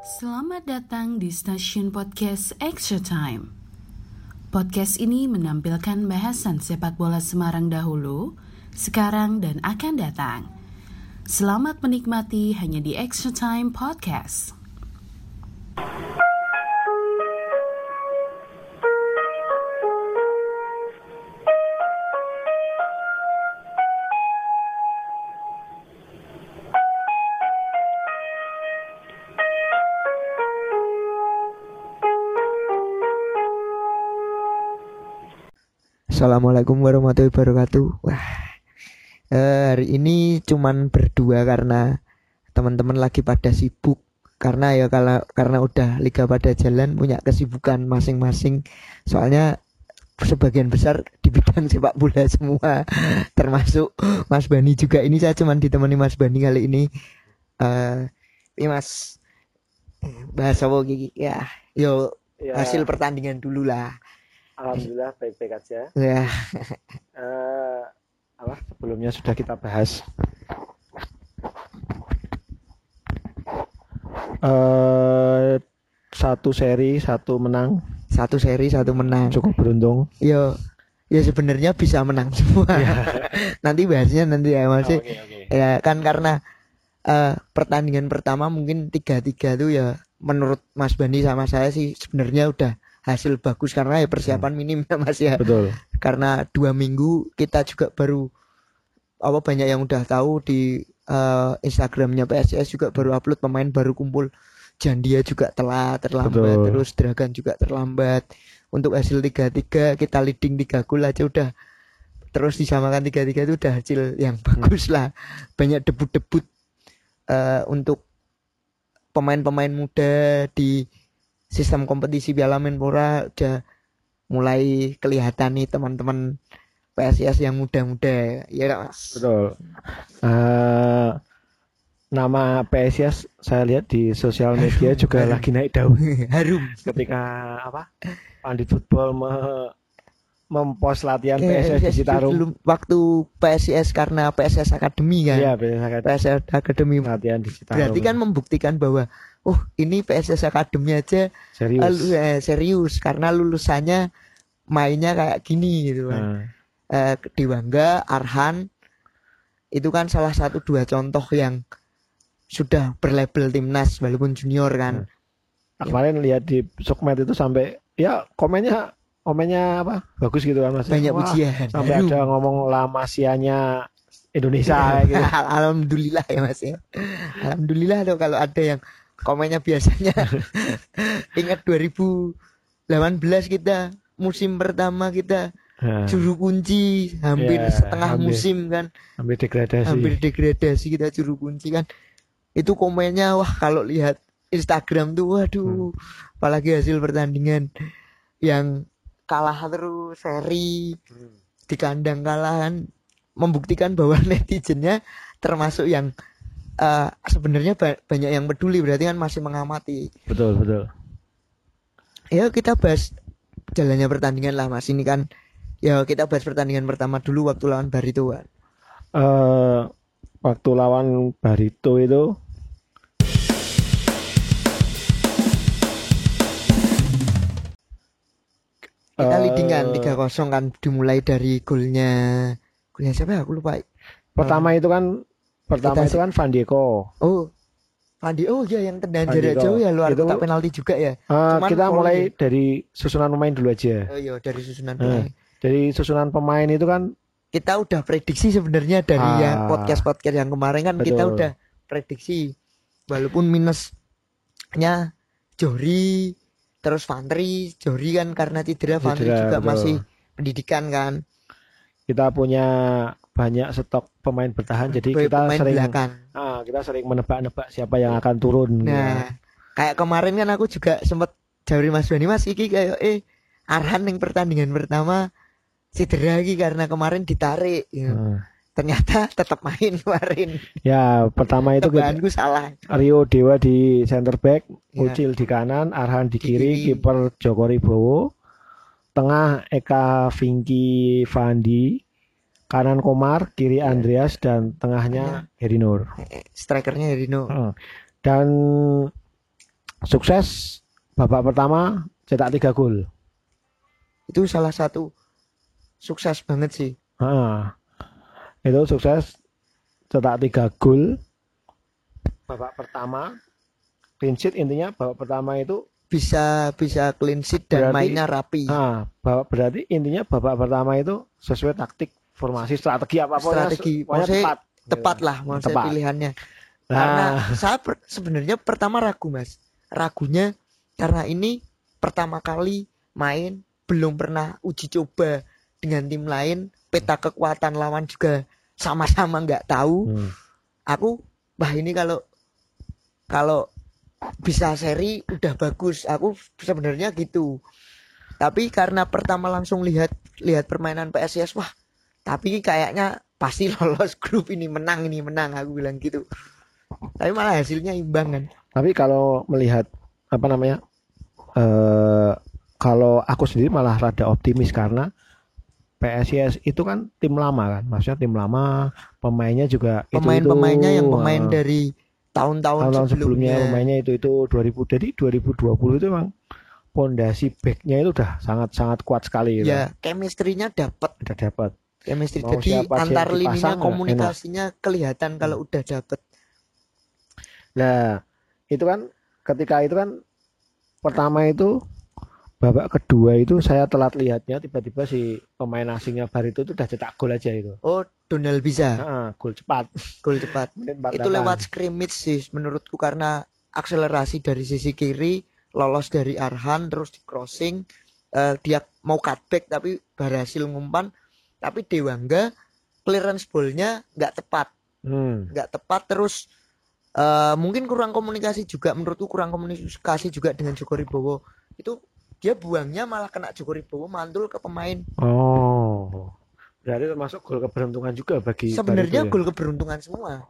Selamat datang di stasiun podcast Extra Time. Podcast ini menampilkan bahasan sepak bola Semarang dahulu, sekarang dan akan datang. Selamat menikmati hanya di Extra Time Podcast. Assalamualaikum warahmatullahi wabarakatuh. Wah, eh, hari ini cuman berdua karena teman-teman lagi pada sibuk. Karena ya kalau karena udah liga pada jalan punya kesibukan masing-masing. Soalnya sebagian besar di bidang sepak bola semua, termasuk Mas Bani juga. Ini saya cuman ditemani Mas Bani kali ini. Eh, ini Mas bahas apa gigi? Ya, yo Ya, hasil pertandingan dulu lah. Alhamdulillah baik-baik aja. Ya, Eh, apa sebelumnya sudah kita bahas. Eh, satu seri satu menang satu seri satu menang. cukup beruntung. Yo, ya sebenarnya bisa menang semua. nanti bahasnya nanti ya masih. Oke oke. Ya kan karena eh, pertandingan pertama mungkin tiga tiga tuh ya menurut Mas Bani sama saya sih sebenarnya udah hasil bagus karena ya persiapan minim ya Mas ya. Betul. Karena dua minggu kita juga baru apa banyak yang udah tahu di eh, Instagramnya PSS juga baru upload pemain baru kumpul. Jandia juga telat terlambat Betul. terus Dragan juga terlambat. Untuk hasil tiga tiga kita leading tiga gol aja udah terus disamakan tiga tiga itu udah hasil yang bagus lah. Banyak debut-debut eh, untuk pemain-pemain muda di sistem kompetisi Piala Menpora udah mulai kelihatan nih teman-teman PSIS yang muda-muda ya Mas. Betul. Eh, nama PSIS saya lihat di sosial media juga harum. lagi naik daun harum ketika apa pandit football me- mempost latihan PSS di Citarum. dulu waktu PSIS karena PSS Akademi kan Iya, PSS PSS Akademi latihan di Citarum. berarti kan membuktikan bahwa oh ini PSS Akademi aja serius. eh, lu- eh, serius karena lulusannya mainnya kayak gini gitu kan Nah, eh, Dewangga, Arhan itu kan salah satu dua contoh yang sudah berlabel timnas walaupun junior kan. Nah, kemarin lihat di sokmed itu sampai ya komennya komennya apa bagus gitu kan mas Banyak Wah, pujian. sampai ada ngomong lamasianya Indonesia gitu Alhamdulillah ya Mas ya. Alhamdulillah loh kalau ada yang komennya biasanya. Ingat 2018 kita musim pertama kita Nah, juru kunci hampir Ya, setengah hampir. musim kan. Hampir degradasi. Hampir degradasi kita juru kunci kan. Itu komennya wah kalau lihat Instagram tuh waduh. Apalagi hasil pertandingan yang kalah terus seri. Hmm. di kandang kalahan membuktikan bahwa netizennya termasuk yang eh, sebenarnya ba- banyak yang peduli berarti kan masih mengamati. Betul betul. Ya kita bahas jalannya pertandingan lah mas. Ini kan ya kita bahas pertandingan pertama dulu waktu lawan Barito kan Eh, waktu lawan Barito itu kita eh, leading kan 3-0 kan dimulai dari golnya golnya siapa ya? Aku lupa. pertama itu kan pertama Kita- itu kan Van Deko oh Fandi oh iya yang tendangan jarak jauh ya luar Itu- kotak penalti juga ya Eh, Cuman kita mulai dari susunan pemain dulu aja oh iya dari susunan Eh. pemain. dari susunan pemain itu kan kita udah prediksi sebenarnya dari Ah. yang podcast podcast yang kemarin kan kita Betul. udah prediksi walaupun minusnya Jori terus Fantri Jori kan karena cedera Fantri juga betul. masih pendidikan kan kita punya banyak stok pemain bertahan jadi kita pemain sering belakang ah, kita sering menebak-nebak siapa yang akan turun Nah, kayak kemarin kan aku juga sempat jawari Mas Bani Mas iki kayak eh Arhan yang pertandingan pertama cedera iki karena kemarin ditarik. Ya. Nah, Ternyata tetap main kemarin. ya pertama itu kita, Tebaanku salah. Rio Dewa di center back Ya. Ucil di kanan Arhan di kiri kiper Joko Ribowo tengah Eka Vinky Fandi kanan Komar kiri Ya. Andreas dan tengahnya Heri Nur Strikernya Rino. Heeh. dan sukses babak pertama cetak tiga gol. Itu salah satu sukses banget sih. Ah, itu sukses cetak tiga gol babak pertama clean sheet intinya babak pertama itu Bisa bisa clean sheet dan Berarti- mainnya rapi. ah babak berarti intinya babak pertama itu sesuai taktik formasi strategi apa Strategi, pokoknya tepat Tepat lah Tepat. pilihannya. nah Karena saya per- sebenarnya pertama ragu mas. Ragunya karena ini pertama kali main belum pernah uji coba dengan tim lain. Peta kekuatan lawan juga sama-sama nggak tahu. hmm, Aku wah ini kalau kalau bisa seri udah bagus. Aku sebenarnya gitu. Tapi karena pertama langsung lihat lihat permainan PSIS wah tapi kayaknya pasti lolos grup ini menang ini menang aku bilang gitu. Tapi malah hasilnya imbang kan. tapi kalau melihat apa namanya eh kalau aku sendiri malah rada optimis karena PSIS itu kan tim lama kan maksudnya tim lama pemainnya juga itu- Pemain-pemainnya yang itu, pemain ah. dari tahun-tahun sebelumnya sebelumnya. pemainnya itu itu 2000 jadi 2020 itu memang pondasi backnya itu udah sangat sangat kuat sekali gitu. Ya, chemistry-nya dapat. udah dapat Chemistry Mau jadi antar lininya komunikasinya kelihatan kalau Hmm. udah dapat. Nah, itu kan ketika itu kan pertama itu babak kedua itu saya telat lihatnya tiba-tiba si pemain asingnya Barito itu udah cetak gol aja itu. Oh, Donald bisa Heeh, gol cepat. gol cepat. Itu 48. lewat scrimmage sih menurutku karena akselerasi dari sisi kiri, lolos dari Arhan terus di crossing eh, dia mau cutback tapi berhasil ngumpan tapi Dewangga clearance ballnya nggak tepat Hmm. nggak tepat terus eh, mungkin kurang komunikasi juga menurutku kurang komunikasi juga dengan Joko Ribowo itu dia buangnya malah kena Joko Ribowo mantul ke pemain Oh. Berarti termasuk gol keberuntungan juga bagi sebenarnya ya? gol keberuntungan semua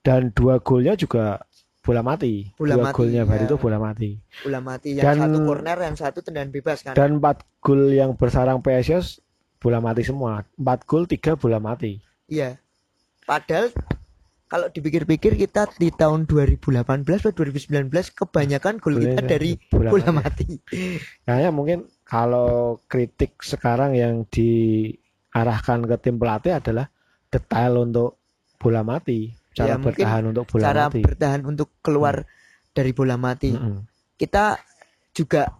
dan dua golnya juga bola mati. Bola dua mati, golnya ya. Barito bola mati. bola mati yang Dan- satu corner yang satu tendangan bebas kan Dan empat gol yang bersarang PSIS bola mati semua. Empat gol tiga bola mati. iya padahal kalau dipikir-pikir kita di tahun 2018 atau 2019 kebanyakan gol kita dari bola bola mati Kayaknya mungkin kalau kritik sekarang yang diarahkan ke tim pelatih adalah detail untuk bola mati, cara Ya, bertahan untuk bola cara mati. bertahan untuk keluar dari bola mati Mm-mm. kita juga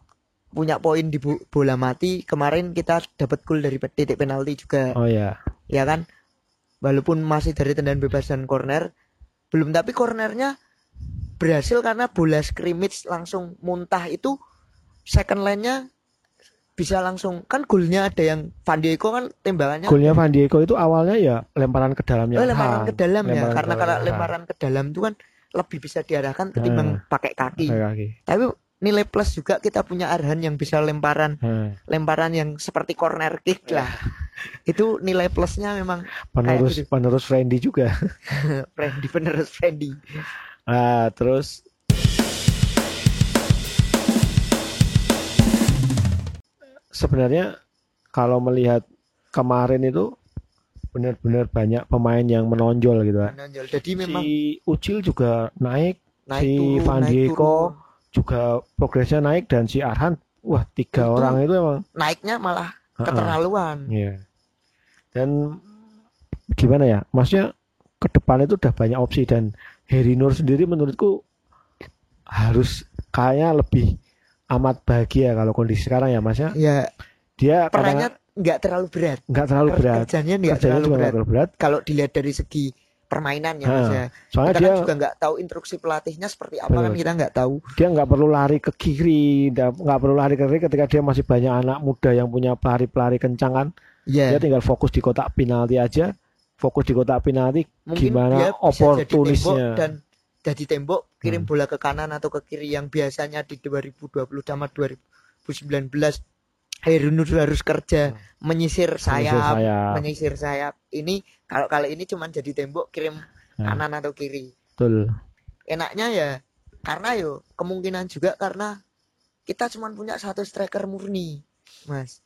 punya poin di bo- bola mati kemarin kita dapat gol dari titik penalti juga Oh ya, ya kan walaupun masih dari tendangan bebas dan corner belum tapi cornernya berhasil karena bola scrimmage langsung muntah itu second line-nya bisa langsung kan golnya ada yang Van Dijk kan tembakannya golnya Van Dijk itu awalnya ya lemparan ke dalamnya. oh, lemparan ke dalam ya Lemparan karena kalau lemparan ke dalam itu kan lebih bisa diarahkan ketimbang pakai kaki. Kaki. tapi nilai plus juga kita punya Arhan yang bisa lemparan Hang. lemparan yang seperti corner kick lah itu nilai plusnya memang Penerus gitu. penerus Randy juga. Friendly penerus friendly Ah, terus sebenarnya kalau melihat kemarin itu benar-benar banyak pemain yang menonjol gitu kan. menonjol jadi memang Si Ucil juga naik, naik si turun Van naik turun. Juga progresnya naik dan si Arhan, wah tiga Itu- orang itu emang naiknya malah Ha-ha. keterlaluan Iya. Dan gimana ya? Maksudnya ke depan itu udah banyak opsi dan Heri Nur sendiri menurutku harus kayaknya lebih amat bahagia kalau kondisi sekarang ya Mas ya. ya Dia perannya nggak terlalu berat nggak terlalu berat. kerjanya nggak terlalu berat terlalu berat. kalau dilihat dari segi permainan ya Ha, Mas ya Soalnya kita dia kan juga nggak tahu instruksi pelatihnya seperti apa kan Betul. kita nggak tahu dia nggak perlu lari ke kiri, nggak perlu lari ke kiri ketika dia masih banyak anak muda yang punya pelari-pelari kencang kan. ya Dia tinggal fokus di kotak penalti aja. Fokus di kotak penalti mungkin gimana bisa jadi oportunisnya. dan jadi tembok kirim Hmm. bola ke kanan atau ke kiri yang biasanya di 2020 sama 2019 Herunur harus kerja menyisir sayap, Hmm. sayap. menyisir sayap ini kalau kali ini cuman jadi tembok kirim Nah. kanan atau kiri Betul. enaknya ya karena yo kemungkinan juga karena kita cuman punya satu striker murni mas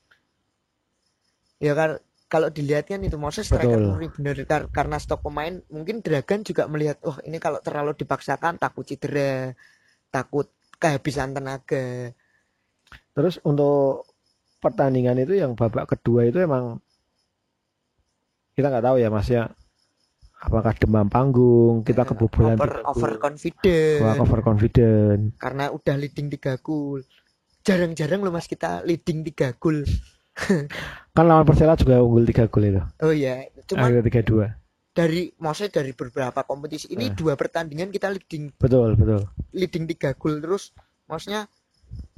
ya kan kalau dilihat kan itu maksudnya striker Betul. murni bener Kar- karena stok pemain mungkin Dragan juga melihat oh ini kalau terlalu dipaksakan takut cedera takut kehabisan tenaga. Terus untuk pertandingan itu yang babak kedua itu emang kita nggak tahu ya Mas ya apakah demam panggung kita kebobolan over, tiga over confident Wah, over confident karena udah leading 3 gol. Jarang-jarang loh Mas kita leading 3 gol. kan lawan Persela juga unggul tiga gol itu Oh iya, cuman akhirnya tiga dua dari maksudnya dari beberapa kompetisi ini Eh. dua pertandingan kita leading betul betul leading 3 gol terus maksudnya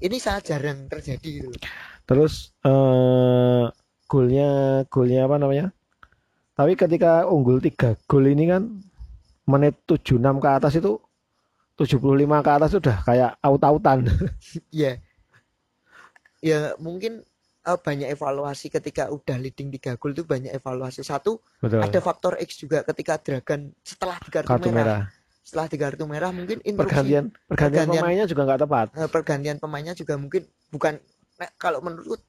ini sangat jarang terjadi gitu. terus eh golnya golnya apa namanya tapi ketika unggul tiga gol ini kan menit 76 ke atas itu 75 ke atas itu udah kayak aut-autan Iya. Ya mungkin eh, banyak evaluasi ketika udah leading 3 gol itu banyak evaluasi. Satu betul ada faktor X juga ketika Dragon setelah di kartu, kartu merah. merah Setelah di kartu merah mungkin pergantian pergantian pergantian- pemainnya juga nggak tepat eh, pergantian pemainnya juga mungkin bukan nah, kalau menurut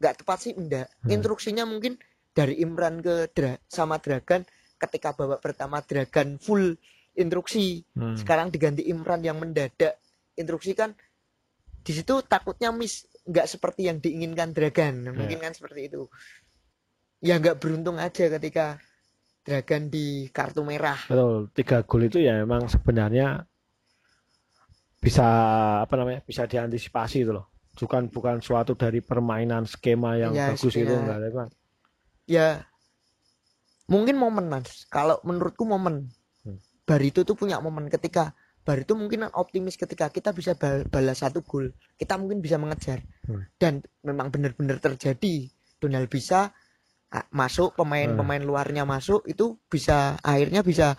nggak tepat sih enggak. Hmm. Instruksinya mungkin dari Imran ke Dra sama Dragon ketika babak pertama Dragon full instruksi. Hmm. sekarang diganti Imran yang mendadak instruksi kan di situ takutnya miss nggak seperti yang diinginkan Dragan mungkin kan seperti itu ya nggak beruntung aja ketika Dragan di kartu merah Betul, tiga gol itu ya memang sebenarnya bisa apa namanya bisa diantisipasi itu loh. Bukan bukan suatu dari permainan skema yang Ya, bagus itu enggak Bang. Ya mungkin momen mas kalau menurutku momen Hmm. Barito tuh punya momen ketika Barito mungkin optimis ketika kita bisa bal- balas satu gol kita mungkin bisa mengejar Hmm. dan memang benar-benar terjadi Donald bisa masuk Hmm. pemain-pemain luarnya masuk itu bisa akhirnya bisa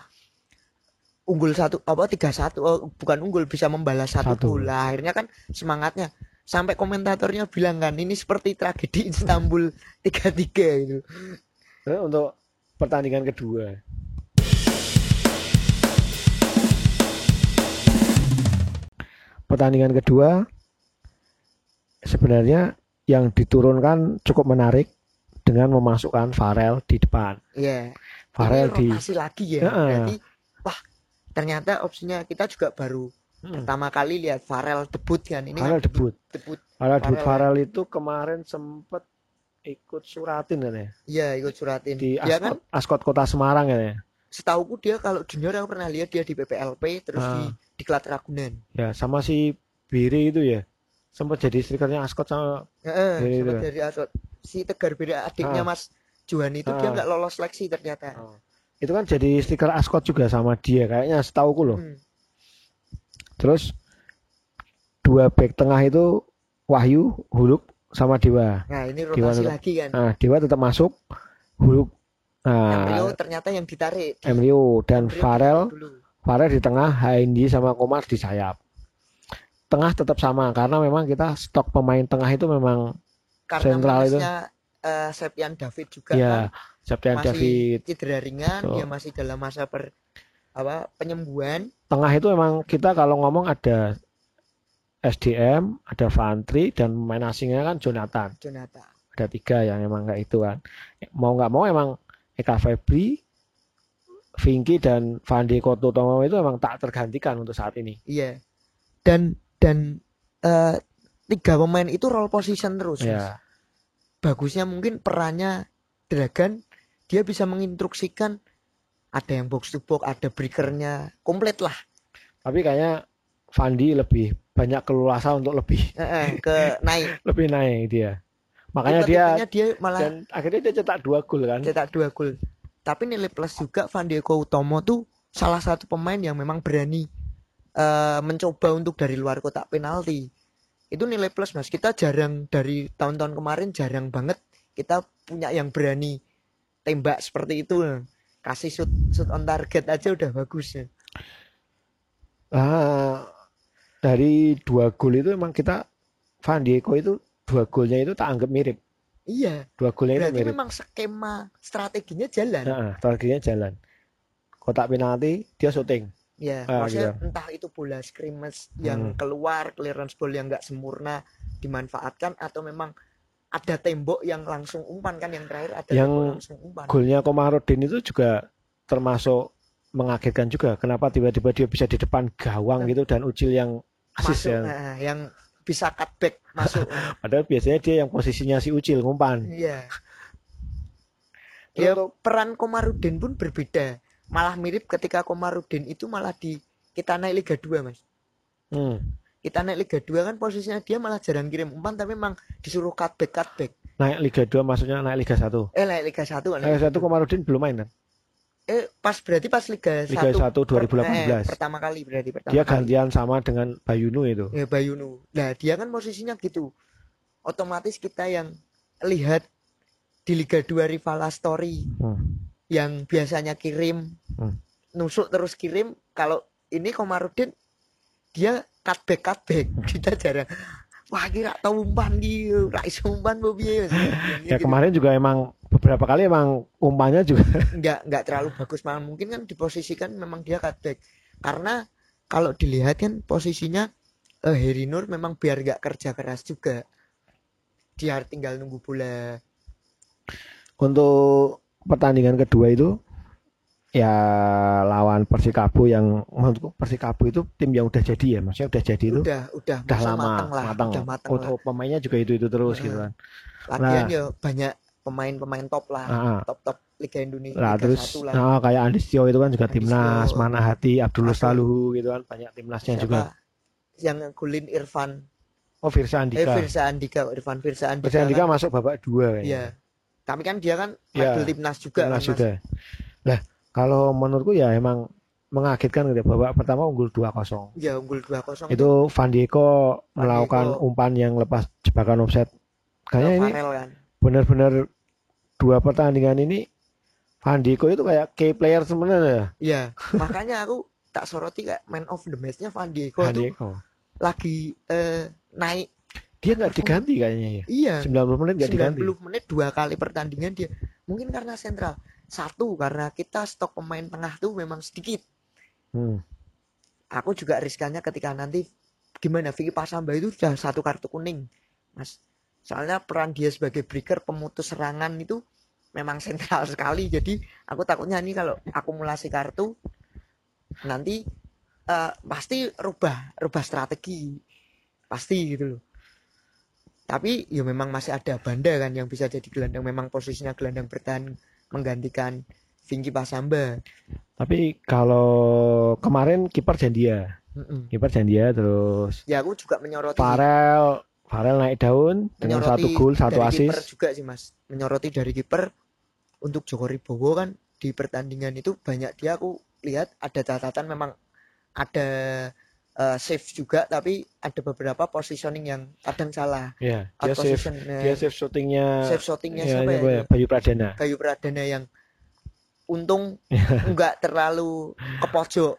unggul satu apa tiga satu oh, bukan unggul bisa membalas satu, Satu. gol Lah, akhirnya kan semangatnya sampai komentatornya bilang kan ini seperti tragedi Istanbul tiga tiga gitu Nah, untuk pertandingan kedua. Pertandingan kedua sebenarnya yang diturunkan cukup menarik dengan memasukkan Farel di depan. Iya. Farel Ini di rotasi lagi ya. Heeh. Berarti wah ternyata opsinya kita juga baru Hmm. pertama kali lihat Farel debut kan. Ini Farel kan debut. debut. Farel debut Farel. Farel itu kemarin sempet ikut suratin kan ya Iya, ikut suratin. di Dia kan Askot, Askot Kota Semarang kan ya. setauku dia kalau junior aku pernah lihat dia di PPLP terus Ah. di Diklat Ragunan. Ya sama si Biri itu ya. Sempat jadi strikernya Askot sama Heeh, sempat ya? dari Asot. Si Tegar Bira adiknya Ah. Mas Juan itu dia Ah. nggak lolos seleksi ternyata. Oh. itu kan jadi stiker Askot juga sama dia kayaknya setauku loh. Hmm. Terus dua back tengah itu Wahyu, Huluk sama Dewa. Nah, ini rotasi tuh? lagi kan. Nah, Dewa tetap masuk, Huluk Emilio nah, ternyata yang ditarik. Di- Emilio dan Emilio Farel. Farel di tengah, Haindi sama Komar di sayap. Tengah tetap sama karena memang kita stok pemain tengah itu memang Karena Sentral itu. eh, Septian David juga kan ya Septian masih David. cedera ringan, Betul. dia masih dalam masa per apa penyembuhan. Tengah itu memang kita kalau ngomong ada SDM, ada Fantri dan pemain asingnya kan Jonathan. Jonathan. Ada tiga yang emang kayak itu kan. Mau nggak mau emang Eka Febri, Vinky dan Fandi Kototomo itu emang tak tergantikan untuk saat ini. Iya. Dan dan eh, tiga pemain itu role position terus. Mas. Ya, Bagusnya mungkin perannya Dragan dia bisa menginstruksikan ada yang box to box, ada breakernya, komplit lah. tapi kayaknya Fandi lebih banyak keluasa untuk lebih ke naik. lebih naik dia. Makanya dia dia malah dan akhirnya dia cetak dua gol kan. cetak dua gol. Tapi nilai plus juga Van Diego Utomo tuh salah satu pemain yang memang berani eh, mencoba untuk dari luar kotak penalti. Itu nilai plus mas. Kita jarang dari tahun-tahun kemarin jarang banget kita punya yang berani tembak seperti itu. Kasih shoot shoot on target aja udah bagus ya. Ah, dari dua gol itu emang kita Van Diego itu dua golnya itu tak anggap mirip. Iya, Dua golnya itu mirip. memang skema strateginya jalan. Nah, strateginya jalan. Kotak penalti dia syuting. Ya, Ah, maksudnya gitu. entah itu bola scrimmage yang Hmm. keluar, clearance ball yang nggak sempurna dimanfaatkan atau memang ada tembok yang langsung umpan kan yang terakhir ada Yang tembok langsung umpan. Golnya Komarudin itu juga termasuk mengagetkan juga. Kenapa tiba-tiba dia bisa di depan gawang gitu dan Ucil yang asis masuk ya. nah, yang bisa cutback masuk Padahal biasanya dia yang posisinya si Ucil ngumpan. iya ya peran Komarudin pun berbeda malah mirip ketika Komarudin itu malah di kita naik Liga 2 mas Hmm. Kita naik Liga 2 kan posisinya dia malah jarang kirim umpan tapi memang disuruh cutback cutback Naik Liga 2 maksudnya naik Liga 1. eh naik Liga 1 kan Liga 1 Komarudin belum main kan? eh pas berarti pas Liga 1 Liga 1 2018. eh, pertama kali berarti pertama Dia kali. gantian sama dengan Bayunu itu. ya Bayunu nah dia kan posisinya gitu otomatis kita yang lihat di Liga 2 rival Astori Hmm. yang biasanya kirim Hmm. nusuk terus kirim kalau ini Komarudin dia cutback cutback kita jarang wah kira tahu umpan gitu rak iso umpan piye? Mas. Ya Gitu. kemarin juga emang beberapa kali emang umpannya juga. Nggak nggak terlalu bagus. Malah mungkin kan diposisikan memang dia cutback karena kalau dilihat kan posisinya eh, Heri Nur memang biar nggak kerja keras juga. Dia tinggal nunggu bola. Untuk pertandingan kedua itu ya lawan Persikabo yang menurutku Persikabo itu tim yang udah jadi ya maksudnya udah jadi itu udah udah udah lama mateng lah matang. udah mateng Oh, lah oh, pemainnya juga itu itu terus Nah. gitu kan lagian Nah. ya banyak pemain-pemain top lah Ah, ah. top top Liga Indonesia Lah Liga terus lah nah, kayak Andistio itu kan juga Andistio. timnas, Mana Hati, Abdul. Staluhu gitu kan banyak timnasnya Siapa juga. yang ngegolin Irfan Oh Firsa eh Andika. Firsa Andika Irfan Firsa Andika, Firsa Andika kan, masuk babak dua kayaknya. iya tapi kan dia kan label timnas juga Timnas kan, juga. Lah kalau menurutku ya emang mengagetkan gitu. Babak pertama unggul 2-0. ya unggul 2-0 Itu Van Dijk melakukan umpan yang lepas jebakan offset. Kayaknya ini kan benar-benar dua pertandingan ini Van Dijk itu kayak key player sebenarnya. iya makanya aku tak soroti kayak man of the match-nya Van Dijk Van tuh Dijk. lagi eh, naik Dia nggak diganti kayaknya ya. iya 90 menit nggak diganti. 90 menit dua kali pertandingan dia mungkin karena sentral satu karena kita stok pemain tengah tuh memang sedikit. Hmm. aku juga riskannya ketika nanti gimana Vicky Pasamba itu sudah satu kartu kuning. Mas soalnya peran dia sebagai breaker pemutus serangan itu memang sentral sekali. Jadi aku takutnya ini kalau akumulasi kartu nanti eh, pasti rubah rubah strategi. Pasti gitu loh. Tapi ya memang masih ada Banda kan yang bisa jadi gelandang. Memang posisinya gelandang bertahan menggantikan Vicky Pasamba Tapi kalau kemarin kiper Jandia, Mm-mm. kiper Jandia terus ya aku juga menyoroti Farel, Farel naik daun dengan satu gol, satu asis. juga sih mas menyoroti dari kiper untuk Joko Ribowo kan di pertandingan itu banyak dia aku lihat ada catatan memang ada eh, save juga tapi ada beberapa positioning yang kadang salah. Out dia save, position eh, dia save shootingnya, save shootingnya ya, siapa apa ya? ya, Bayu Pradana. Bayu Pradana yang untung nggak terlalu ke pojok.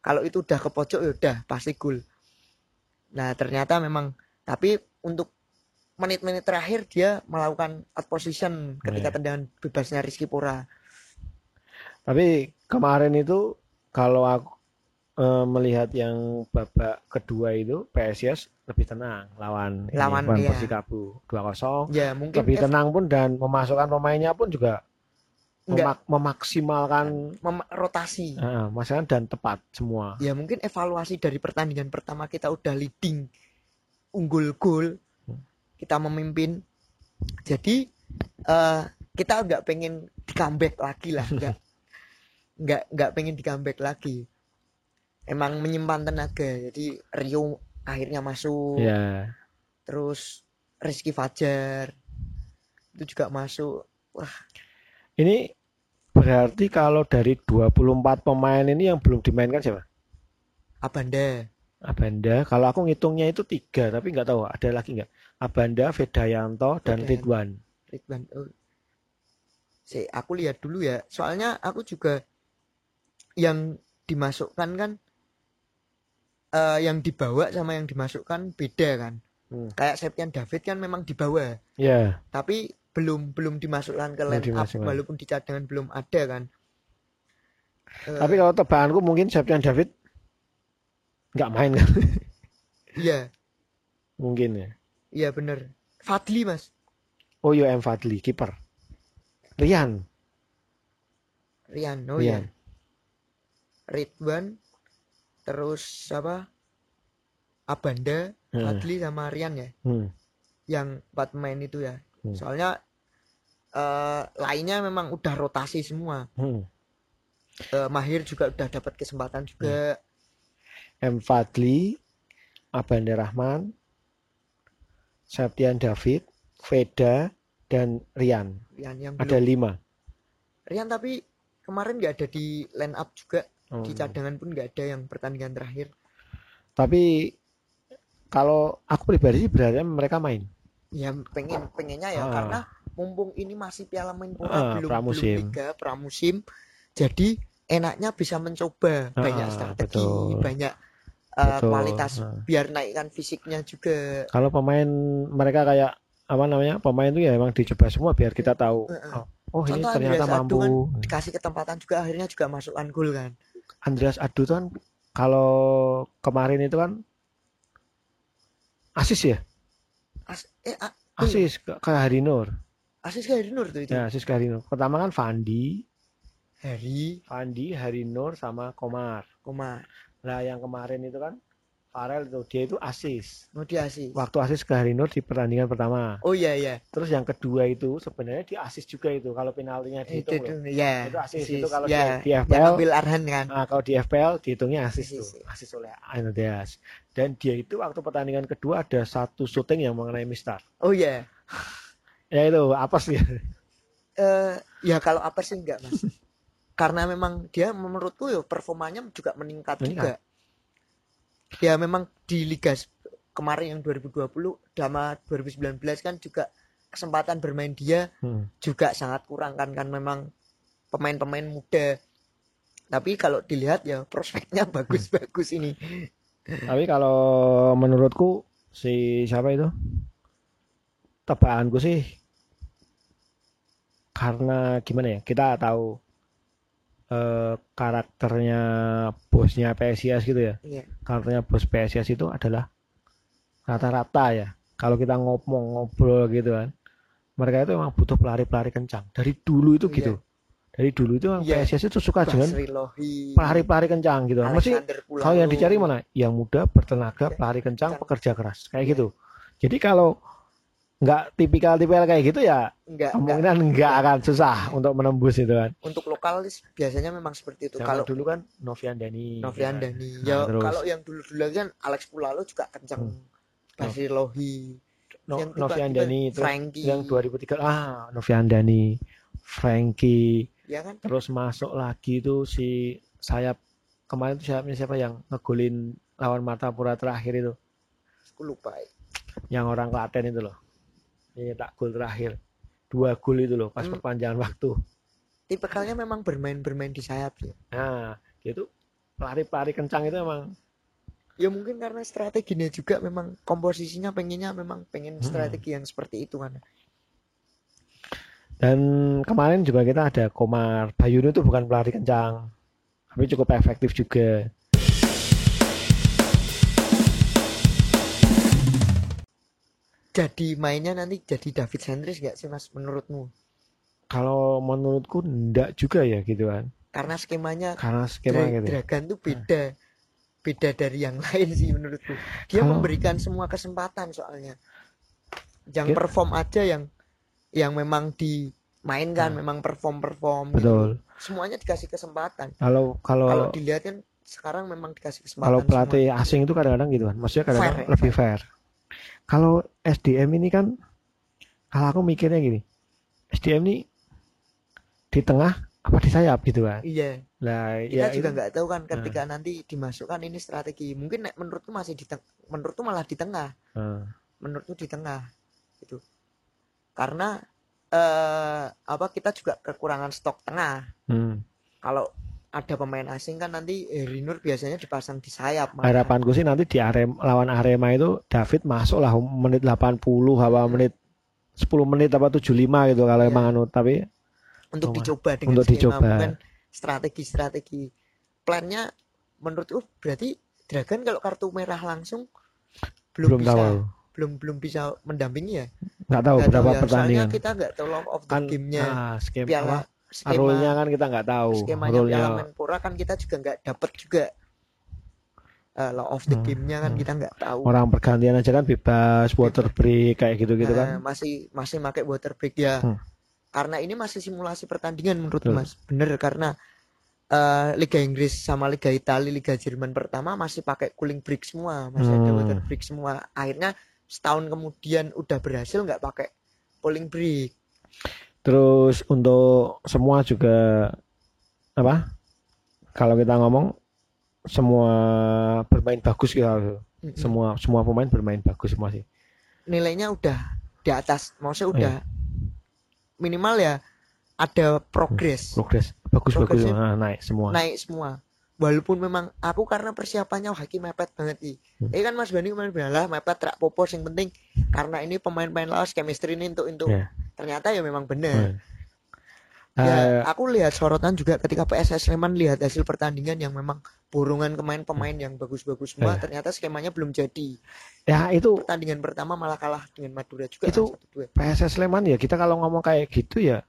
Kalau itu udah ke pojok ya udah pasti gol. Nah ternyata memang tapi untuk menit-menit terakhir dia melakukan out position ketika Iya. tendangan bebasnya Rizky Pora Tapi kemarin itu kalau aku eh, melihat yang babak kedua itu PSIS lebih tenang lawan ini, Lawan, lawan iya. Persikabo 2-0. ya mungkin Lebih F- tenang pun dan memasukkan pemainnya pun juga Enggak. memak- memaksimalkan mem- rotasi uh, masalah dan tepat semua. ya mungkin evaluasi dari pertandingan pertama kita udah leading unggul gol Hmm. kita memimpin jadi eh, kita nggak pengen di comeback lagi lah nggak nggak nggak pengen di comeback lagi emang menyimpan tenaga jadi Rio akhirnya masuk Ya. terus Rizky Fajar itu juga masuk Ini berarti kalau dari 24 pemain ini yang belum dimainkan siapa? Abanda Abanda. Kalau aku ngitungnya itu tiga, tapi nggak tahu ada lagi nggak? Abanda, Vedayanto, dan Vedayanto. Ridwan. Ridwan oh. Si, aku lihat dulu ya. Soalnya aku juga yang dimasukkan kan eh, yang dibawa sama yang dimasukkan beda kan. Hmm. Kayak Septian David kan memang dibawa, Ya, tapi belum belum dimasukkan ke Belum line up walaupun di cadangan belum ada kan. Eh, tapi kalau tebakanku mungkin Septian David nggak main kan? iya, mungkin ya. iya bener. Fadli Mas, Oh yo M Fadli, kiper. Rian, Rian. Oh Rian. iya. Ridwan terus apa? Abanda, Hmm. Fadli sama Rian ya Hmm. yang empat pemain itu ya Hmm. soalnya eh, lainnya memang udah rotasi semua Hmm. Eh, Mahir juga udah dapat kesempatan juga M Fadli, Abanda Rahman, Septian David, Veda, dan Rian. Rian yang Ada belum lima. Rian tapi kemarin nggak ada di line up juga di Hmm. cadangan pun nggak ada yang pertandingan terakhir Tapi kalau aku pribadi sih berharap mereka main. ya pengen pengennya ya Ah. karena mumpung ini masih Piala Menpora Ah, belum pramusim. belum liga pramusim jadi enaknya bisa mencoba Ah, banyak strategi betul. banyak uh, Betul. kualitas Ah. biar naikkan fisiknya juga Kalau pemain mereka kayak apa namanya pemain itu ya emang dicoba semua biar kita tahu. Heeh. Oh, oh ini ternyata Andreas Adu mampu. kan dikasih kesempatan juga akhirnya juga masukkan gol kan Andreas Adu tuh kan kalau kemarin itu kan asis ya, As eh a- asis ke, ke Hari Nur. asis ke Hari Nur tuh itu Ya, asis ke Hari Nur. Pertama kan Fandi, Hari Fandi, Hari Nur sama Komar. koma Nah, yang kemarin itu kan Farel itu dia itu asis. mau di asis Waktu asis ke Hari Nur di pertandingan pertama. oh iya iya Terus yang kedua itu sebenarnya di asis juga itu kalau penaltinya itu dihitung loh. tuh ya Itu asis, itu kalau ya, di- di yang FPL. ambil Arhan kan Nah, kalau di FPL dihitungnya asis Asis, tuh, asis oleh Andreas. Dan dia itu waktu pertandingan kedua ada satu syuting yang mengenai Mister. oh iya Ya itu apa sih? eh ya kalau apa sih enggak mas karena memang dia menurutku ya performanya juga meningkat, juga Meningkat. Ya memang di liga kemarin yang 2020 sama 2019 kan juga kesempatan bermain dia Hmm. juga sangat kurang kan kan memang pemain-pemain muda tapi kalau dilihat ya prospeknya bagus-bagus ini Tapi kalau menurutku si siapa itu? Tebakanku sih karena gimana ya? Kita tahu eh, karakternya bosnya PSIS gitu ya. Iya. Karakternya bos PSIS itu adalah rata-rata ya. Kalau kita ngomong ngobrol gitu kan, mereka itu emang butuh pelari-pelari kencang. Dari dulu itu Iya. gitu. Dari dulu itu Iya. PSIS itu suka dengan pelari-pelari kencang gitu. Alexander kalau yang dicari mana? Yang muda, bertenaga, Ya, pelari kencang, pekerja keras, kayak Ya. gitu. Jadi kalau nggak tipikal-tipikal kayak gitu ya enggak, enggak kemungkinan nggak akan susah untuk menembus itu kan. untuk lokalis biasanya memang seperti itu kalau dulu kan Novian Dani. Novian ya kan. Dani Nah, ya terus. kalau yang dulu-dulu lagi kan Alex Pulalo juga kencang Hmm. Basri Lohi No- yang tiba-tiba Novian Dani terus Frankie yang 2003 ah Novian Dani, Frankie, ya kan terus masuk lagi tuh si sayap kemarin tuh sayapnya siapa yang ngegolin lawan Martapura terakhir itu, aku lupa yang orang Klaten itu loh. Ini tak gol terakhir. Dua gol itu loh pas Hmm. perpanjangan waktu. tipikalnya memang bermain-bermain di sayap ya Nah, dia tuh pelari-pelari kencang itu emang ya mungkin karena strateginya juga memang komposisinya pengennya memang pengen Hmm. strategi yang seperti itu kan dan kemarin juga kita ada Komar Bayunu itu bukan pelari kencang tapi cukup efektif juga jadi mainnya nanti jadi David Sentris gak sih mas menurutmu? Kalau menurutku enggak juga ya gitu kan. Karena skemanya karena skema Dra- gitu. Dragan tuh beda beda dari yang lain sih menurutku. Dia Kalau- memberikan semua kesempatan soalnya. Yang Dia- perform aja yang yang memang dimainkan Hmm. memang perform perform betul. Semuanya dikasih kesempatan. Kalau kalau kalau dilihat kan sekarang memang dikasih kesempatan kalau semua. pelatih asing itu kadang-kadang gitu kan. Maksudnya kadang-kadang Fair lebih fair kalau SDM ini kan kalau aku mikirnya gini SDM ini di tengah apa di sayap gitu kan iya. Lah kita ya juga nggak tahu kan ketika nanti dimasukkan ini strategi. Mungkin menurutku masih di menurutku malah di tengah. Nah, menurutku di tengah itu karena eh apa kita juga kekurangan stok tengah. Hmm. kalau ada pemain asing kan nanti Heri Nur biasanya dipasang di sayap malah. harapanku sih nanti di Arem, lawan Arema itu David masuk lah menit 80 apa menit 10 menit apa 75 gitu kalau Iya. emang anu tapi untuk Cuma- dicoba dengan untuk skema dicoba. strategi-strategi. Plannya menurutku berarti Dragon kalau kartu merah langsung belum, belum, bisa tahu. belum belum bisa mendampingi ya? Nggak tahu Nggak berapa tahu ya, pertandingan. soalnya kita nggak tahu of the kan game-nya. ah, skema piala skema rule-nya kan kita nggak tahu skemanya piala Menpora kan kita juga nggak dapat juga eh, law of the Hmm, game-nya kan hmm. kita nggak tahu Orang pergantian aja kan bebas, water break kayak gitu-gitu Nah, kan. masih masih pakai water break ya Hmm. karena ini masih simulasi pertandingan menurut Betul. mas bener karena eh, Liga Inggris sama Liga Italia Liga Jerman pertama masih pakai cooling break semua masih ada Hmm. water break semua akhirnya setahun kemudian udah berhasil nggak pakai cooling break Terus untuk semua juga apa? Kalau kita ngomong semua bermain bagus gitu. Mm-mm. Semua semua pemain bermain bagus semua sih. nilainya udah di atas maksudnya udah minimal ya ada progres Progres bagus bagus Progresnya nah, naik semua. naik semua walaupun memang aku karena persiapannya wah, iki mepet banget Hmm. eh kan Mas Bani kemarin bilang lah mepet rak popo yang penting karena ini pemain-pemain lawas chemistry ini untuk untuk Ya. ternyata ya memang benar Eh, ya aku lihat sorotan juga ketika PSS Sleman lihat hasil pertandingan yang memang borongan pemain-pemain yang bagus-bagus semua Eh. ternyata skemanya belum jadi ya itu pertandingan pertama malah kalah dengan Madura juga Itu- kan, 1-2. PSS Sleman ya kita kalau ngomong kayak gitu ya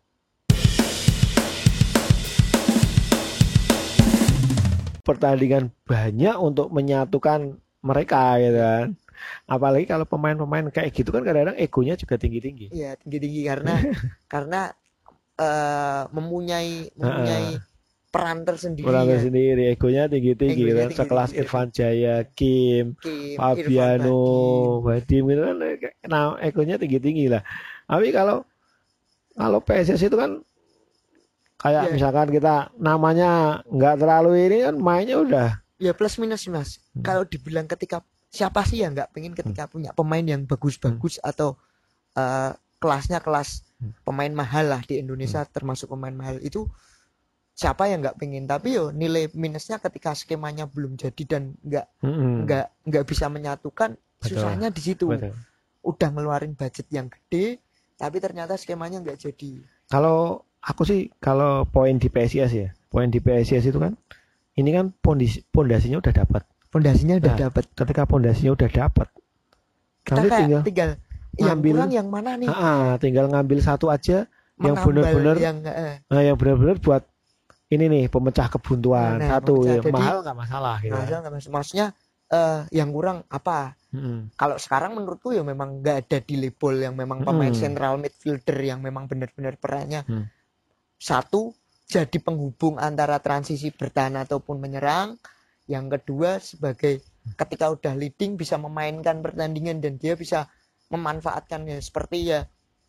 pertandingan banyak untuk menyatukan mereka gitu kan? Apalagi kalau pemain-pemain kayak gitu kan kadang-kadang egonya juga tinggi-tinggi. Iya tinggi-tinggi karena karena eh, mempunyai mempunyai peran tersendiri orang ya. sendiri egonya tinggi-tinggi Egonya gitu kan? tinggi-tinggi. sekelas Irfan Jaya Kim Kim, Fabiano Irfan Vadim itu kan? Nah egonya tinggi-tinggi lah. Tapi kalau kalau PSS itu kan kayak Iya. misalkan kita namanya nggak terlalu ini kan mainnya udah ya plus minus mas. Hmm. Kalau dibilang ketika siapa sih yang nggak pengen ketika punya pemain yang bagus-bagus atau eh, kelasnya kelas Hmm. pemain mahal lah di Indonesia termasuk pemain mahal itu siapa yang nggak pengen tapi yo nilai minusnya ketika skemanya belum jadi dan nggak mm-mm, nggak nggak bisa menyatukan Betul. susahnya di situ betul. udah ngeluarin budget yang gede tapi ternyata skemanya nggak jadi kalau aku sih kalau poin di PSIS ya poin di PSIS itu kan ini kan pondisi pondasinya udah dapat fondasinya udah Nah, dapat ketika pondasinya udah dapat kita kayak tinggal tinggal yang ngambil- kurang yang mana nih Ah, tinggal ngambil satu aja yang benar-benar yang eh, Nah, yang benar-benar buat ini nih pemecah kebuntuan Nah, satu pemecah. ya, Jadi- mahal nggak masalah gitu. nah, kan. nggak mas- maksudnya eh, yang kurang apa Mm-mm. kalau sekarang menurutku ya memang nggak ada di label yang memang pemain Mm. central midfielder yang memang benar-benar perannya Mm. Satu jadi penghubung antara transisi bertahan ataupun menyerang yang kedua sebagai ketika udah leading bisa memainkan pertandingan dan dia bisa memanfaatkannya seperti ya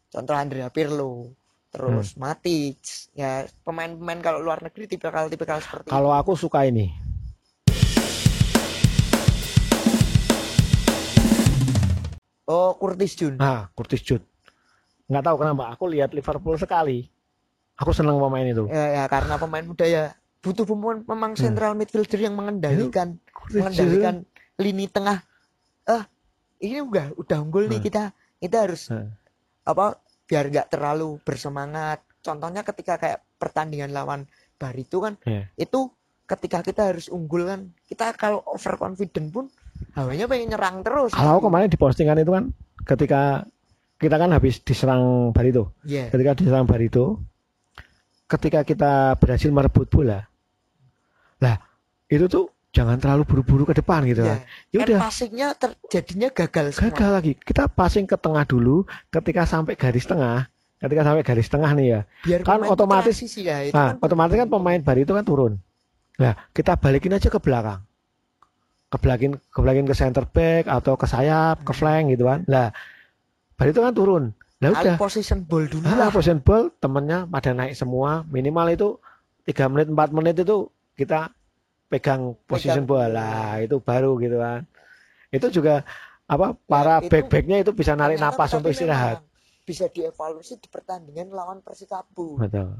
contoh Andrea Pirlo terus Hmm. Matic ya pemain-pemain kalau luar negeri tipikal tipikal seperti Kalau aku suka ini. oh Curtis Jun Nah, Curtis Jude. Nggak tahu kenapa aku lihat Liverpool sekali. Aku senang pemain itu. ya, ya karena pemain muda ya butuh pemain memang Hmm. central midfielder yang mengendalikan Curtis mengendalikan lini tengah ah ini udah udah unggul nih Hmm. kita kita harus Hmm. apa biar nggak terlalu bersemangat contohnya ketika kayak pertandingan lawan Barito kan Iya. itu ketika kita harus unggul kan kita kalau overconfident pun hawanya pengen nyerang terus Kalau kemarin di postingan itu kan ketika kita kan habis diserang Barito. Iya. Ketika diserang Barito, ketika kita berhasil merebut bola. Lah, itu tuh jangan terlalu buru-buru ke depan gitu Iya. kan. Ya kan udah, passingnya terjadinya gagal semua gagal lagi. Kita passing ke tengah dulu, ketika sampai garis tengah, ketika sampai garis tengah nih ya. biar kan otomatis- transisi ya itu Nah, kan otomatis kan pemain Barito kan turun. Nah, kita balikin aja ke belakang. Ke belakin ke belakin ke center back atau ke sayap, ke flank gitu kan. Lah, Barito kan turun. Lah udah. position ball dulu Ah, lah position ball temennya pada naik semua. Minimal itu 3 menit 4 menit itu kita pegang position Pegang. ball lah, itu baru gitu kan. Itu juga apa para itu back-backnya itu bisa narik napas untuk istirahat. bisa dievaluasi di pertandingan lawan Persikapu Betul.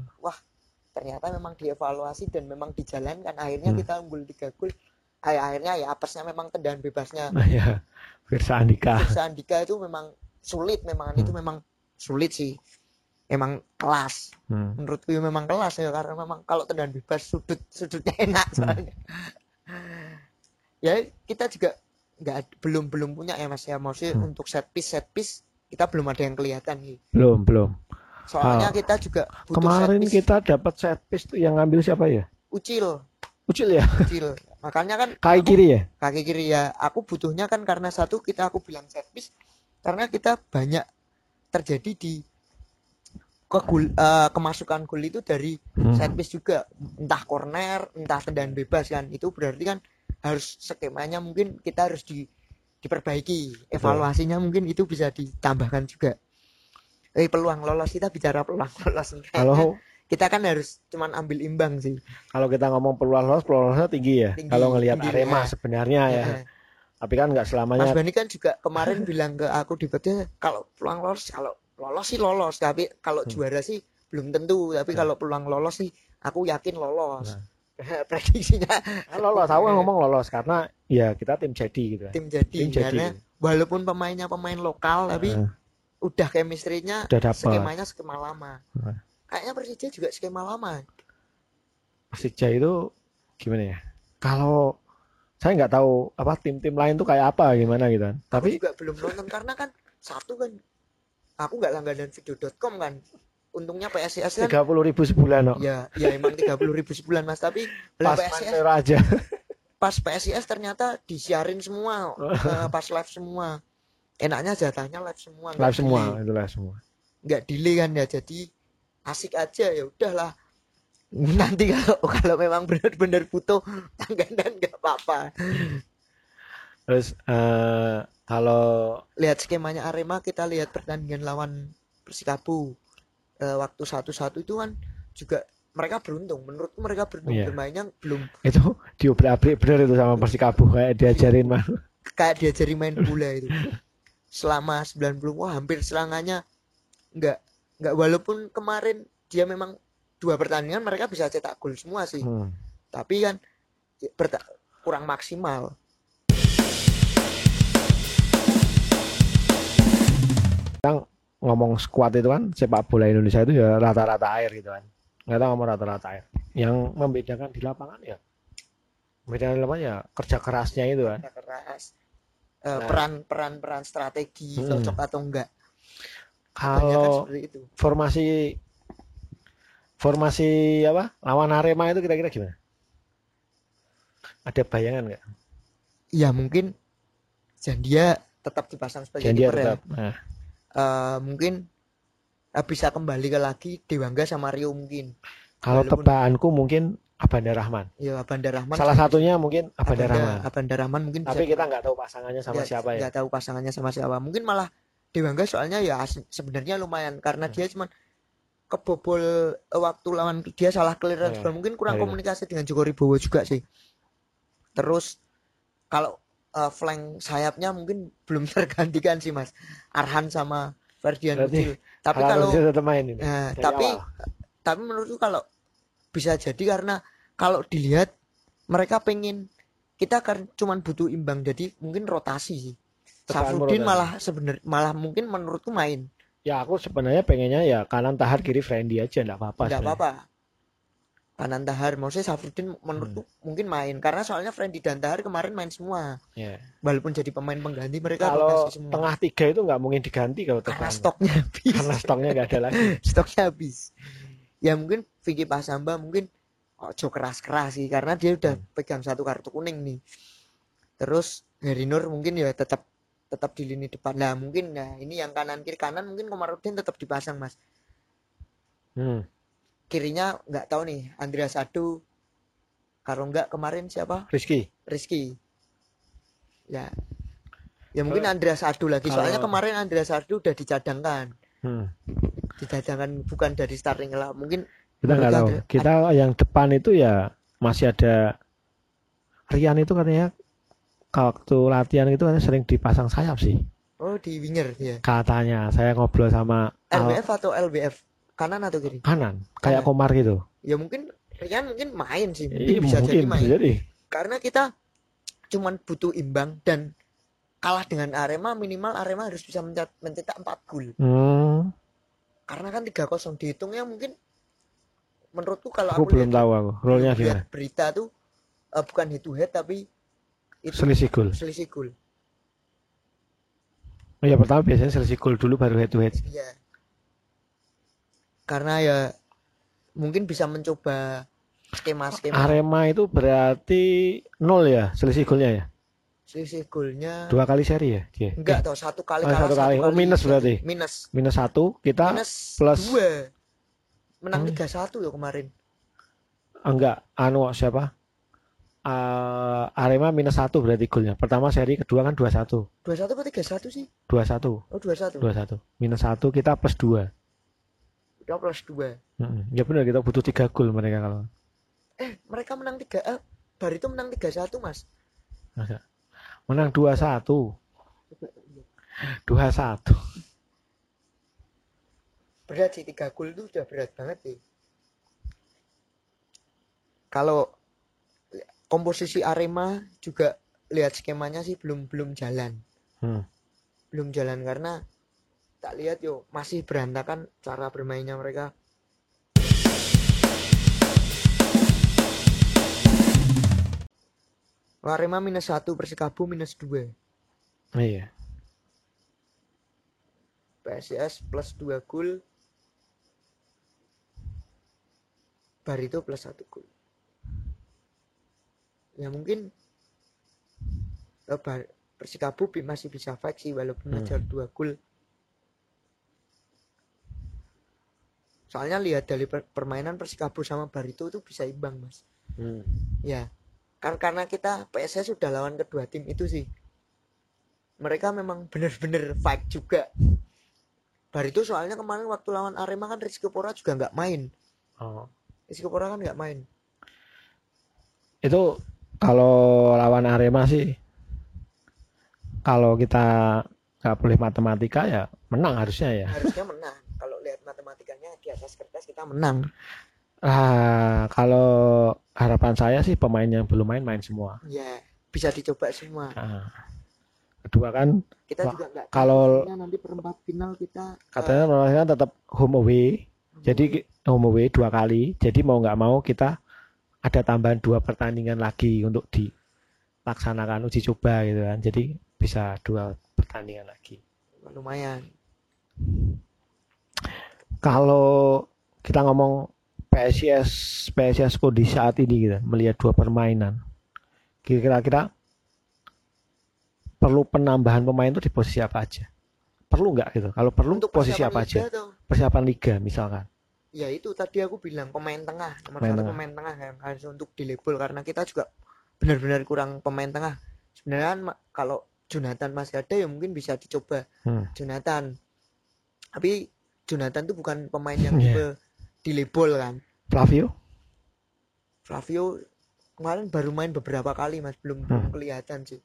ternyata memang dievaluasi dan memang dijalankan akhirnya Hmm. kita unggul tiga gol Ay, akhirnya ya apesnya memang tendangan bebasnya Nah, ya. Firsa Andika. Firsa Andika itu memang sulit memang itu Hmm. memang sulit sih memang kelas Hmm. menurutku ya memang kelas ya karena memang kalau tendangan bebas sudut sudutnya enak soalnya ya kita juga nggak belum belum punya ya mas ya maksudnya Hmm. untuk set piece set piece kita belum ada yang kelihatan nih Belum, belum. soalnya Ah. kita juga butuh Kemarin set piece kita dapat set piece tuh yang ngambil siapa ya? ucil Ucil ya. kecil makanya kan Kaki aku- kiri ya. kaki kiri ya aku butuhnya kan karena satu kita aku bilang set piece karena kita banyak terjadi di ke gol- eh, kemasukan gol itu dari Hmm. set piece juga entah corner entah tendangan bebas kan itu berarti kan harus skemanya mungkin kita harus di diperbaiki evaluasinya mungkin itu bisa ditambahkan juga eh peluang lolos kita bicara peluang lolos nih. Kalau kita kan harus cuman ambil imbang sih kalau kita ngomong peluang lolos, peluang lolosnya tinggi ya. Tinggi, kalau ngelihat Arema ya. sebenarnya ya. Eh, Tapi kan nggak Mas selamanya. Bani kan juga kemarin bilang ke aku di debatnya kalau peluang lolos kalau lolos sih lolos tapi kalau Hmm. juara sih belum tentu tapi Hmm. kalau peluang lolos sih aku yakin lolos Nah. prediksinya Kan lolos, aku ngomong lolos karena ya kita tim jadi gitu. kan. tim jadi Tim jadi. karena walaupun pemainnya pemain lokal tapi Nah, udah chemistry-nya udah dapat. skemanya skema lama Nah. kayaknya Persija juga skema lama Persija itu gimana ya? Kalau saya nggak tahu apa tim-tim lain tuh kayak apa gimana gitu kan. aku Tapi juga belum nonton karena kan satu kan aku nggak langganan video.com kan untungnya PSIS kan tiga puluh ribu sebulan kok. ya ya emang 30.000 ribu sebulan mas tapi Pas PSIS aja. pas PSIS ternyata disiarin semua eh, pas live semua enaknya jatahnya live semua Live semua, delay. itu live semua. nggak delay kan ya jadi asik aja ya udahlah nanti kalau kalau memang benar-benar butuh langganan nggak apa-apa. Terus eh kalau lihat skemanya Arema kita lihat pertandingan lawan Persikabo. Eh, waktu satu-satu itu kan juga mereka beruntung. Menurutku mereka beruntung Iya. bermainnya belum. Itu diobrak-abrik bener itu sama Persikabo kayak diajarin mah. kayak diajari main bola itu. Selama 90 wah hampir serangannya nggak nggak. Walaupun kemarin dia memang dua pertandingan mereka bisa cetak gol semua sih Hmm. tapi kan kurang maksimal ngomong squad itu kan sepak bola Indonesia itu ya rata-rata air gitu kan. Nggak tahu ngomong rata-rata air. Yang membedakan di lapangan ya membedakan di lapangan ya kerja kerasnya itu kan. Kerja keras Eh, Nah. peran peran peran strategi Hmm. cocok atau enggak Kalau itu formasi formasi apa lawan Arema itu kira-kira gimana? Ada bayangan nggak? ya mungkin Jandia tetap dipasang sebagai Jangan dia kiper ya tetap. Nah, Eh, mungkin eh, bisa kembali ke lagi Dewangga sama Rio mungkin kalau Walaupun- tebaanku mungkin Abanda Rahman. ya Abanda Rahman Salah satunya mungkin Abanda Abanda, Rahman. Abanda Rahman mungkin Tapi bisa kita nggak tahu pasangannya sama ya, siapa ya. nggak tahu pasangannya sama siapa mungkin malah Dewangga soalnya ya sebenarnya lumayan karena Hmm. dia cuman kebobol eh, waktu lawan dia salah clearance Ya, ball. mungkin kurang itu. komunikasi dengan Joko Ribowo juga sih terus kalau eh, flank sayapnya mungkin belum tergantikan sih mas Arhan sama Ferdian Berarti tapi Kalau main ini. Nah, tapi awal. tapi menurutku kalau bisa jadi karena kalau dilihat mereka pengen kita kan cuman butuh imbang jadi mungkin rotasi sih. Safrudin malah sebenarnya malah mungkin menurutku main Ya aku sebenarnya pengennya ya kanan tahar kiri Friendly aja nggak apa-apa. nggak sebenarnya. apa-apa. Kanan Tahar maksudnya Safrudin menurutku Hmm. mungkin main karena soalnya Friendly dan Tahar kemarin main semua Ya. walaupun jadi pemain pengganti mereka Kalau semua tengah tiga itu nggak mungkin diganti kalau karena stoknya habis Karena stoknya nggak ada lagi. stoknya habis ya mungkin Vicky Pasamba mungkin ojo keras-keras sih karena dia udah Hmm. pegang satu kartu kuning nih terus Heri Nur mungkin ya tetap tetap di lini depan lah mungkin nah ini yang kanan kiri kanan mungkin Komarudin tetap dipasang mas Hmm. kirinya nggak tahu nih Andreas Sadu kalau nggak kemarin siapa Rizky. Rizky ya ya mungkin Kalau- Andreas Sadu lagi soalnya kalau- kemarin Andreas Sadu udah dicadangkan Hmm. dicadangkan bukan dari starting lah mungkin Kita nggak tahu. Kita yang depan itu ya masih ada Rian itu katanya waktu latihan itu katanya sering dipasang sayap sih. oh di winger ya Katanya saya ngobrol sama Al LBF atau LBF kanan atau kiri kanan kayak Kanan. Komar gitu. ya mungkin Rian mungkin main sih mungkin Iya, bisa jadi mungkin main bisa jadi. karena kita cuman butuh imbang dan kalah dengan Arema minimal Arema harus bisa mencetak, mencetak 4 gol Hmm, karena kan 3-0 dihitungnya mungkin menurutku kalau aku aku belum lihat, tahu aku. Role-nya lihat gimana? berita tuh eh, bukan head to head tapi itu Selisih gol. selisih gol Oh ya pertama biasanya selisih gol dulu baru head to head. Iya. Karena ya mungkin bisa mencoba skema-skema Arema itu berarti nol ya selisih golnya ya. selisih golnya Dua kali seri ya dia. enggak toh satu kali Oh, kalah satu kali. Oh, minus berarti. minus Minus satu kita minus plus- dua menang Oh. tiga satu ya kemarin enggak anu siapa? Eh, Arema minus satu berarti golnya. Pertama seri kedua kan dua satu. dua satu atau tiga satu sih Dua satu. oh dua satu Dua satu. Minus satu kita plus dua. udah plus dua Mm-mm. Ya benar kita butuh tiga gol mereka kalau. eh mereka menang tiga eh Bar itu menang tiga satu mas Masa? Menang dua satu. Dua satu. berat sih tiga gol itu udah berat banget sih kalau komposisi Arema juga lihat skemanya sih belum belum jalan. Hmm. belum jalan karena tak lihat yo masih berantakan cara bermainnya mereka. Arema minus satu Persikabo minus dua. Iya. PSIS plus 2 gol. Barito plus 1 gol ya mungkin eh, Persikabo bi- masih bisa fight sih walaupun Hmm. aja 2 gol soalnya lihat dari per- permainan Persikabo sama Barito itu bisa imbang mas Hmm. ya kan karena kita PSS sudah lawan kedua tim itu sih mereka memang bener-bener fight juga Barito soalnya kemarin waktu lawan Arema kan Rizky Pora juga nggak main Oh. Rizky Pora kan nggak main Itu kalau lawan Arema sih kalau kita nggak boleh matematika ya menang harusnya ya. harusnya menang kalau lihat matematikanya di atas kertas kita menang Ah, kalau harapan saya sih pemain yang belum main main semua. ya bisa dicoba semua Ah. Kedua kan kita Wah, juga nggak tahu kalau- nanti perempat final kita katanya kan tetap home away. Jadi ki- home away dua kali. Jadi mau nggak mau kita ada tambahan dua pertandingan lagi untuk dilaksanakan uji coba gitu kan. Jadi bisa dua pertandingan lagi. lumayan Kalau kita ngomong PSIS PSIS di saat ini gitu melihat dua permainan. Kira-kira perlu penambahan pemain itu di posisi apa aja? Perlu nggak gitu? Kalau perlu untuk posisi apa aja? tuh, Persiapan liga misalkan. Ya itu tadi aku bilang pemain tengah nomor Pemain satu tengah. pemain tengah yang harus untuk di label karena kita juga benar-benar kurang pemain tengah sebenarnya kalau Jonathan masih ada ya mungkin bisa dicoba Hmm. Jonathan tapi Jonathan tuh bukan pemain yang Iya. tipe di label kan Flavio? Flavio kemarin baru main beberapa kali mas belum belum Hmm. kelihatan sih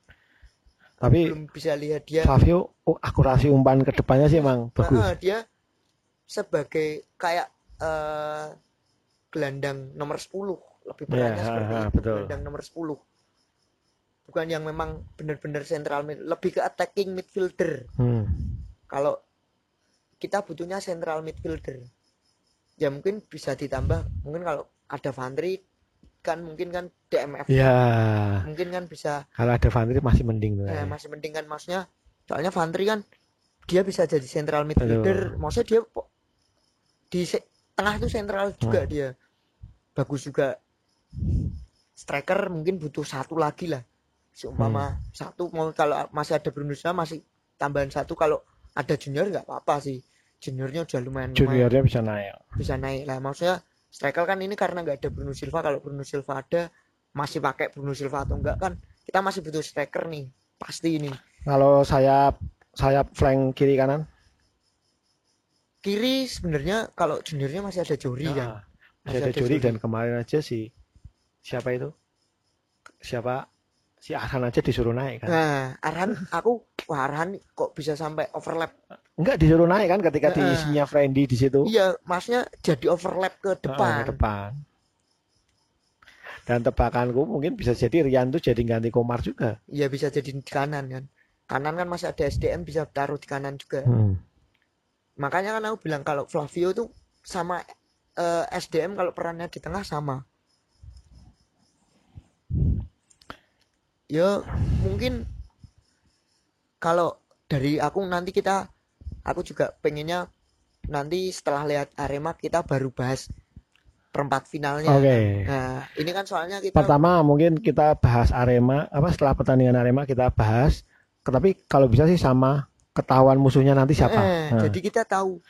Tapi belum bisa lihat dia Flavio oh, akurasi umpan ke depannya sih emang bagus. Heeh, dia sebagai kayak eh, gelandang nomor 10 lebih Iya, seperti ha, ha, itu betul. gelandang nomor 10 bukan yang memang benar-benar sentral mid lebih ke attacking midfielder. Hmm. kalau kita butuhnya central midfielder. Ya mungkin bisa ditambah mungkin kalau ada Vandri kan mungkin kan DMF Ya, mungkin kan bisa kalau ada Vandri masih mending eh, masih mending kan maksudnya soalnya Vandri kan dia bisa jadi central midfielder. Maksudnya dia di tengah itu sentral juga Hmm. dia. Bagus juga. Striker mungkin butuh satu lagi lah. Seumpama Hmm. satu mau kalau masih ada Bruno Silva masih tambahan satu. Kalau ada junior nggak apa-apa sih. Juniornya udah lumayan, lumayan Juniornya bisa naik. bisa naik lah. Maksudnya striker kan ini karena nggak ada Bruno Silva. Kalau Bruno Silva ada masih pakai Bruno Silva atau enggak kan kita masih butuh striker nih. Pasti ini. Kalau sayap sayap flank kiri kanan? Kiri sebenarnya kalau juniornya masih ada Jori kan Ah, masih ada Juri dan kemarin aja si siapa itu? Siapa? Si Arhan aja disuruh naik kan? nah Arhan aku wah Arhan kok bisa sampai overlap Enggak disuruh naik kan ketika Nah. diisinya Friendly di situ. iya maksudnya jadi overlap ke depan ke depan. Dan tebakanku mungkin bisa jadi Rian tuh jadi ganti Komar juga. iya bisa jadi di kanan kan kanan kan masih ada SDM bisa taruh di kanan juga Hmm. Makanya kan aku bilang kalau Flavio tuh sama eh, SDM kalau perannya di tengah sama ya mungkin kalau dari aku nanti kita aku juga pengennya nanti setelah lihat Arema kita baru bahas perempat finalnya. Oke. Nah, ini kan soalnya kita Pertama mungkin kita bahas Arema apa setelah pertandingan Arema kita bahas. Tapi kalau bisa sih sama ketahuan musuhnya nanti siapa. Eh, Nah. jadi kita tahu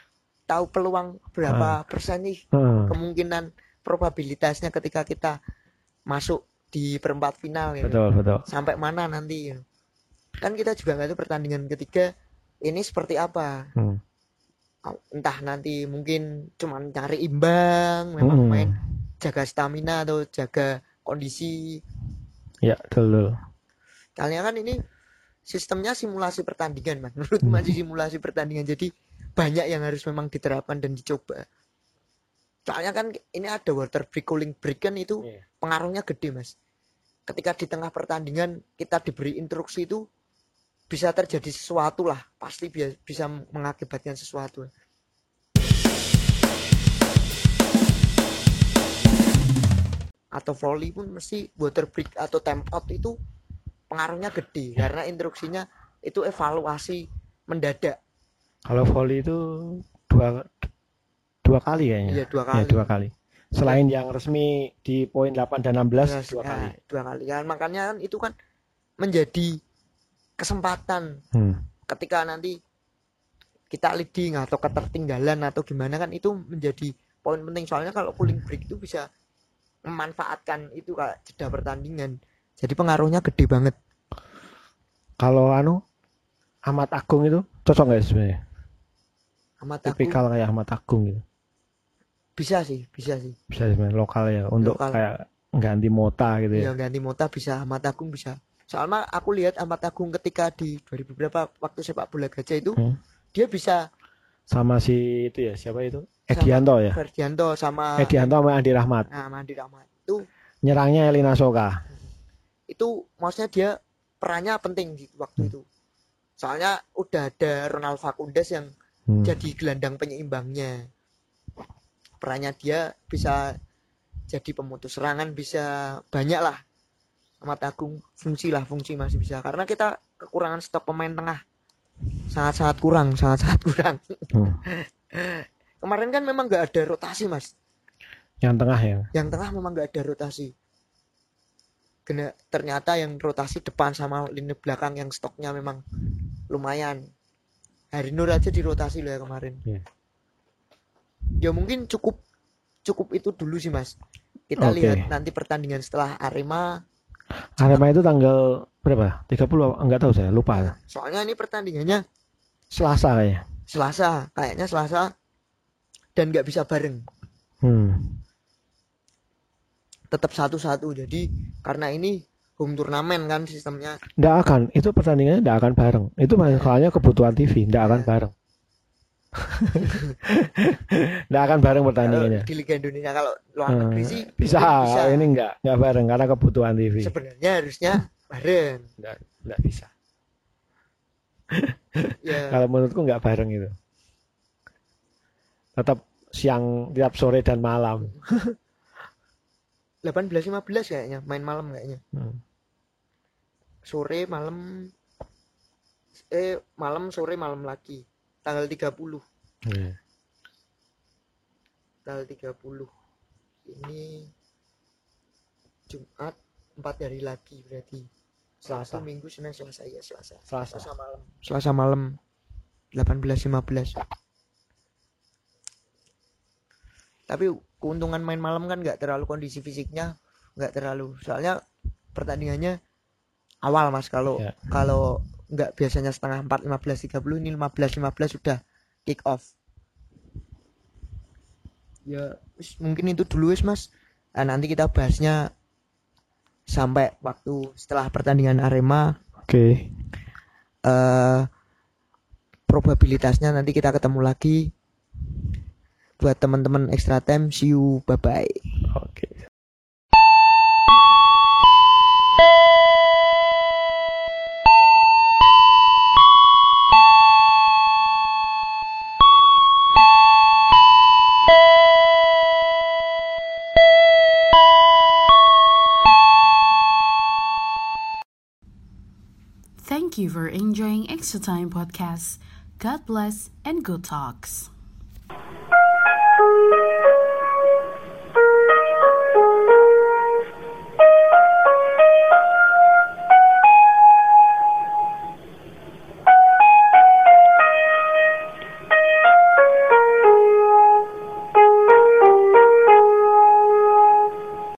tahu peluang berapa persen nih kemungkinan probabilitasnya ketika kita masuk di perempat final gitu. Betul betul. Sampai mana nanti gitu. Kan kita juga nggak tahu pertandingan ketiga ini seperti apa. Hmm. Entah nanti mungkin cuman cari imbang, memang Hmm. main jaga stamina atau jaga kondisi. Ya betul. betul. Kalian kan ini sistemnya simulasi pertandingan, Mas. Menurut Hmm. masih simulasi pertandingan. Jadi banyak yang harus memang diterapkan dan dicoba. Soalnya kan ini ada water break, cooling break kan itu Iya. pengaruhnya gede, Mas. Ketika di tengah pertandingan kita diberi instruksi itu bisa terjadi sesuatu lah, pasti bi- bisa mengakibatkan sesuatu. Atau volley pun mesti water break atau time out itu pengaruhnya gede karena instruksinya itu evaluasi mendadak. Kalau volley itu dua dua kali kayaknya. Iya, dua Ya, kali. dua kali. Selain yang resmi di poin 8 dan 16 Nah, dua nah, kali. dua kali kan makanya kan itu kan menjadi kesempatan Hmm. ketika nanti kita leading atau ketertinggalan atau gimana kan itu menjadi poin penting soalnya kalau cooling break itu bisa memanfaatkan itu kak jeda pertandingan jadi pengaruhnya gede banget Kalau anu Ahmad Agung itu cocok nggak sebenarnya? aku Tipikal kayak Ahmad Agung gitu. bisa sih bisa sih Bisa sebenarnya lokal ya untuk Lokal. kayak ganti mota gitu ya. ya ganti mota bisa amat agung bisa soalnya aku lihat amat agung ketika di 2000 berapa waktu sepak bola gajah itu Hmm. dia bisa Sama si itu ya, siapa itu? Edianto ya. Ferdianto sama Edianto sama Andi Rahmat. nah Mandi Rahmat itu Nyerangnya Elina Soka. itu maksudnya dia perannya penting di waktu itu. Soalnya udah ada Ronald Fakundes yang Hmm. jadi gelandang penyeimbangnya. Perannya dia bisa jadi pemutus serangan bisa banyak lah amat agung fungsi lah fungsi masih bisa. Karena kita kekurangan stok pemain tengah. Sangat-sangat kurang sangat-sangat kurang. Hmm. kemarin kan memang nggak ada rotasi mas. Yang tengah ya. yang tengah memang nggak ada rotasi ternyata yang rotasi depan sama lini belakang yang stoknya memang lumayan Hari Nur aja dirotasi loh ya kemarin Iya. ya mungkin cukup cukup itu dulu sih mas kita Oke. lihat nanti pertandingan setelah Arema Arema itu tanggal berapa? 30 enggak tahu saya, lupa. soalnya ini pertandingannya Selasa kayaknya. Selasa kayaknya Selasa dan nggak bisa bareng Hmm. Tetap satu-satu jadi karena ini home turnamen kan sistemnya Enggak akan, itu pertandingannya enggak akan bareng. Itu soalnya kebutuhan TV, enggak akan bareng. Enggak akan bareng kalau pertandingannya. di Liga Indonesia kalau luar Hmm, negeri sih bisa, bisa. ini enggak, enggak bareng karena kebutuhan TV. sebenarnya harusnya bareng Enggak, enggak bisa. ya Kalau menurutku enggak bareng itu. Tetap siang, tiap sore dan malam. 18-15 kayaknya main malam kayaknya. Hmm. sore malam eh malam sore malam lagi. Tanggal 30 Iya. tanggal 30 ini Jumat empat hari lagi berarti. Selasa Selasa. Minggu Senin Selasa. Ya Selasa. Selasa. Selasa malam. Selasa malam. 18.15 tapi keuntungan main malam kan nggak terlalu kondisi fisiknya nggak terlalu. Soalnya pertandingannya awal mas. Kalau Ya. kalau nggak biasanya setengah 4 15.30 ini 15.15 sudah kick off. Ya mungkin itu dulu wis mas. Nah, nanti kita bahasnya sampai waktu setelah pertandingan Arema. Oke. eh probabilitasnya nanti kita ketemu lagi buat teman-teman extra time see you bye bye Oke. Thank you for enjoying Extra Time Podcast. God bless and good talks.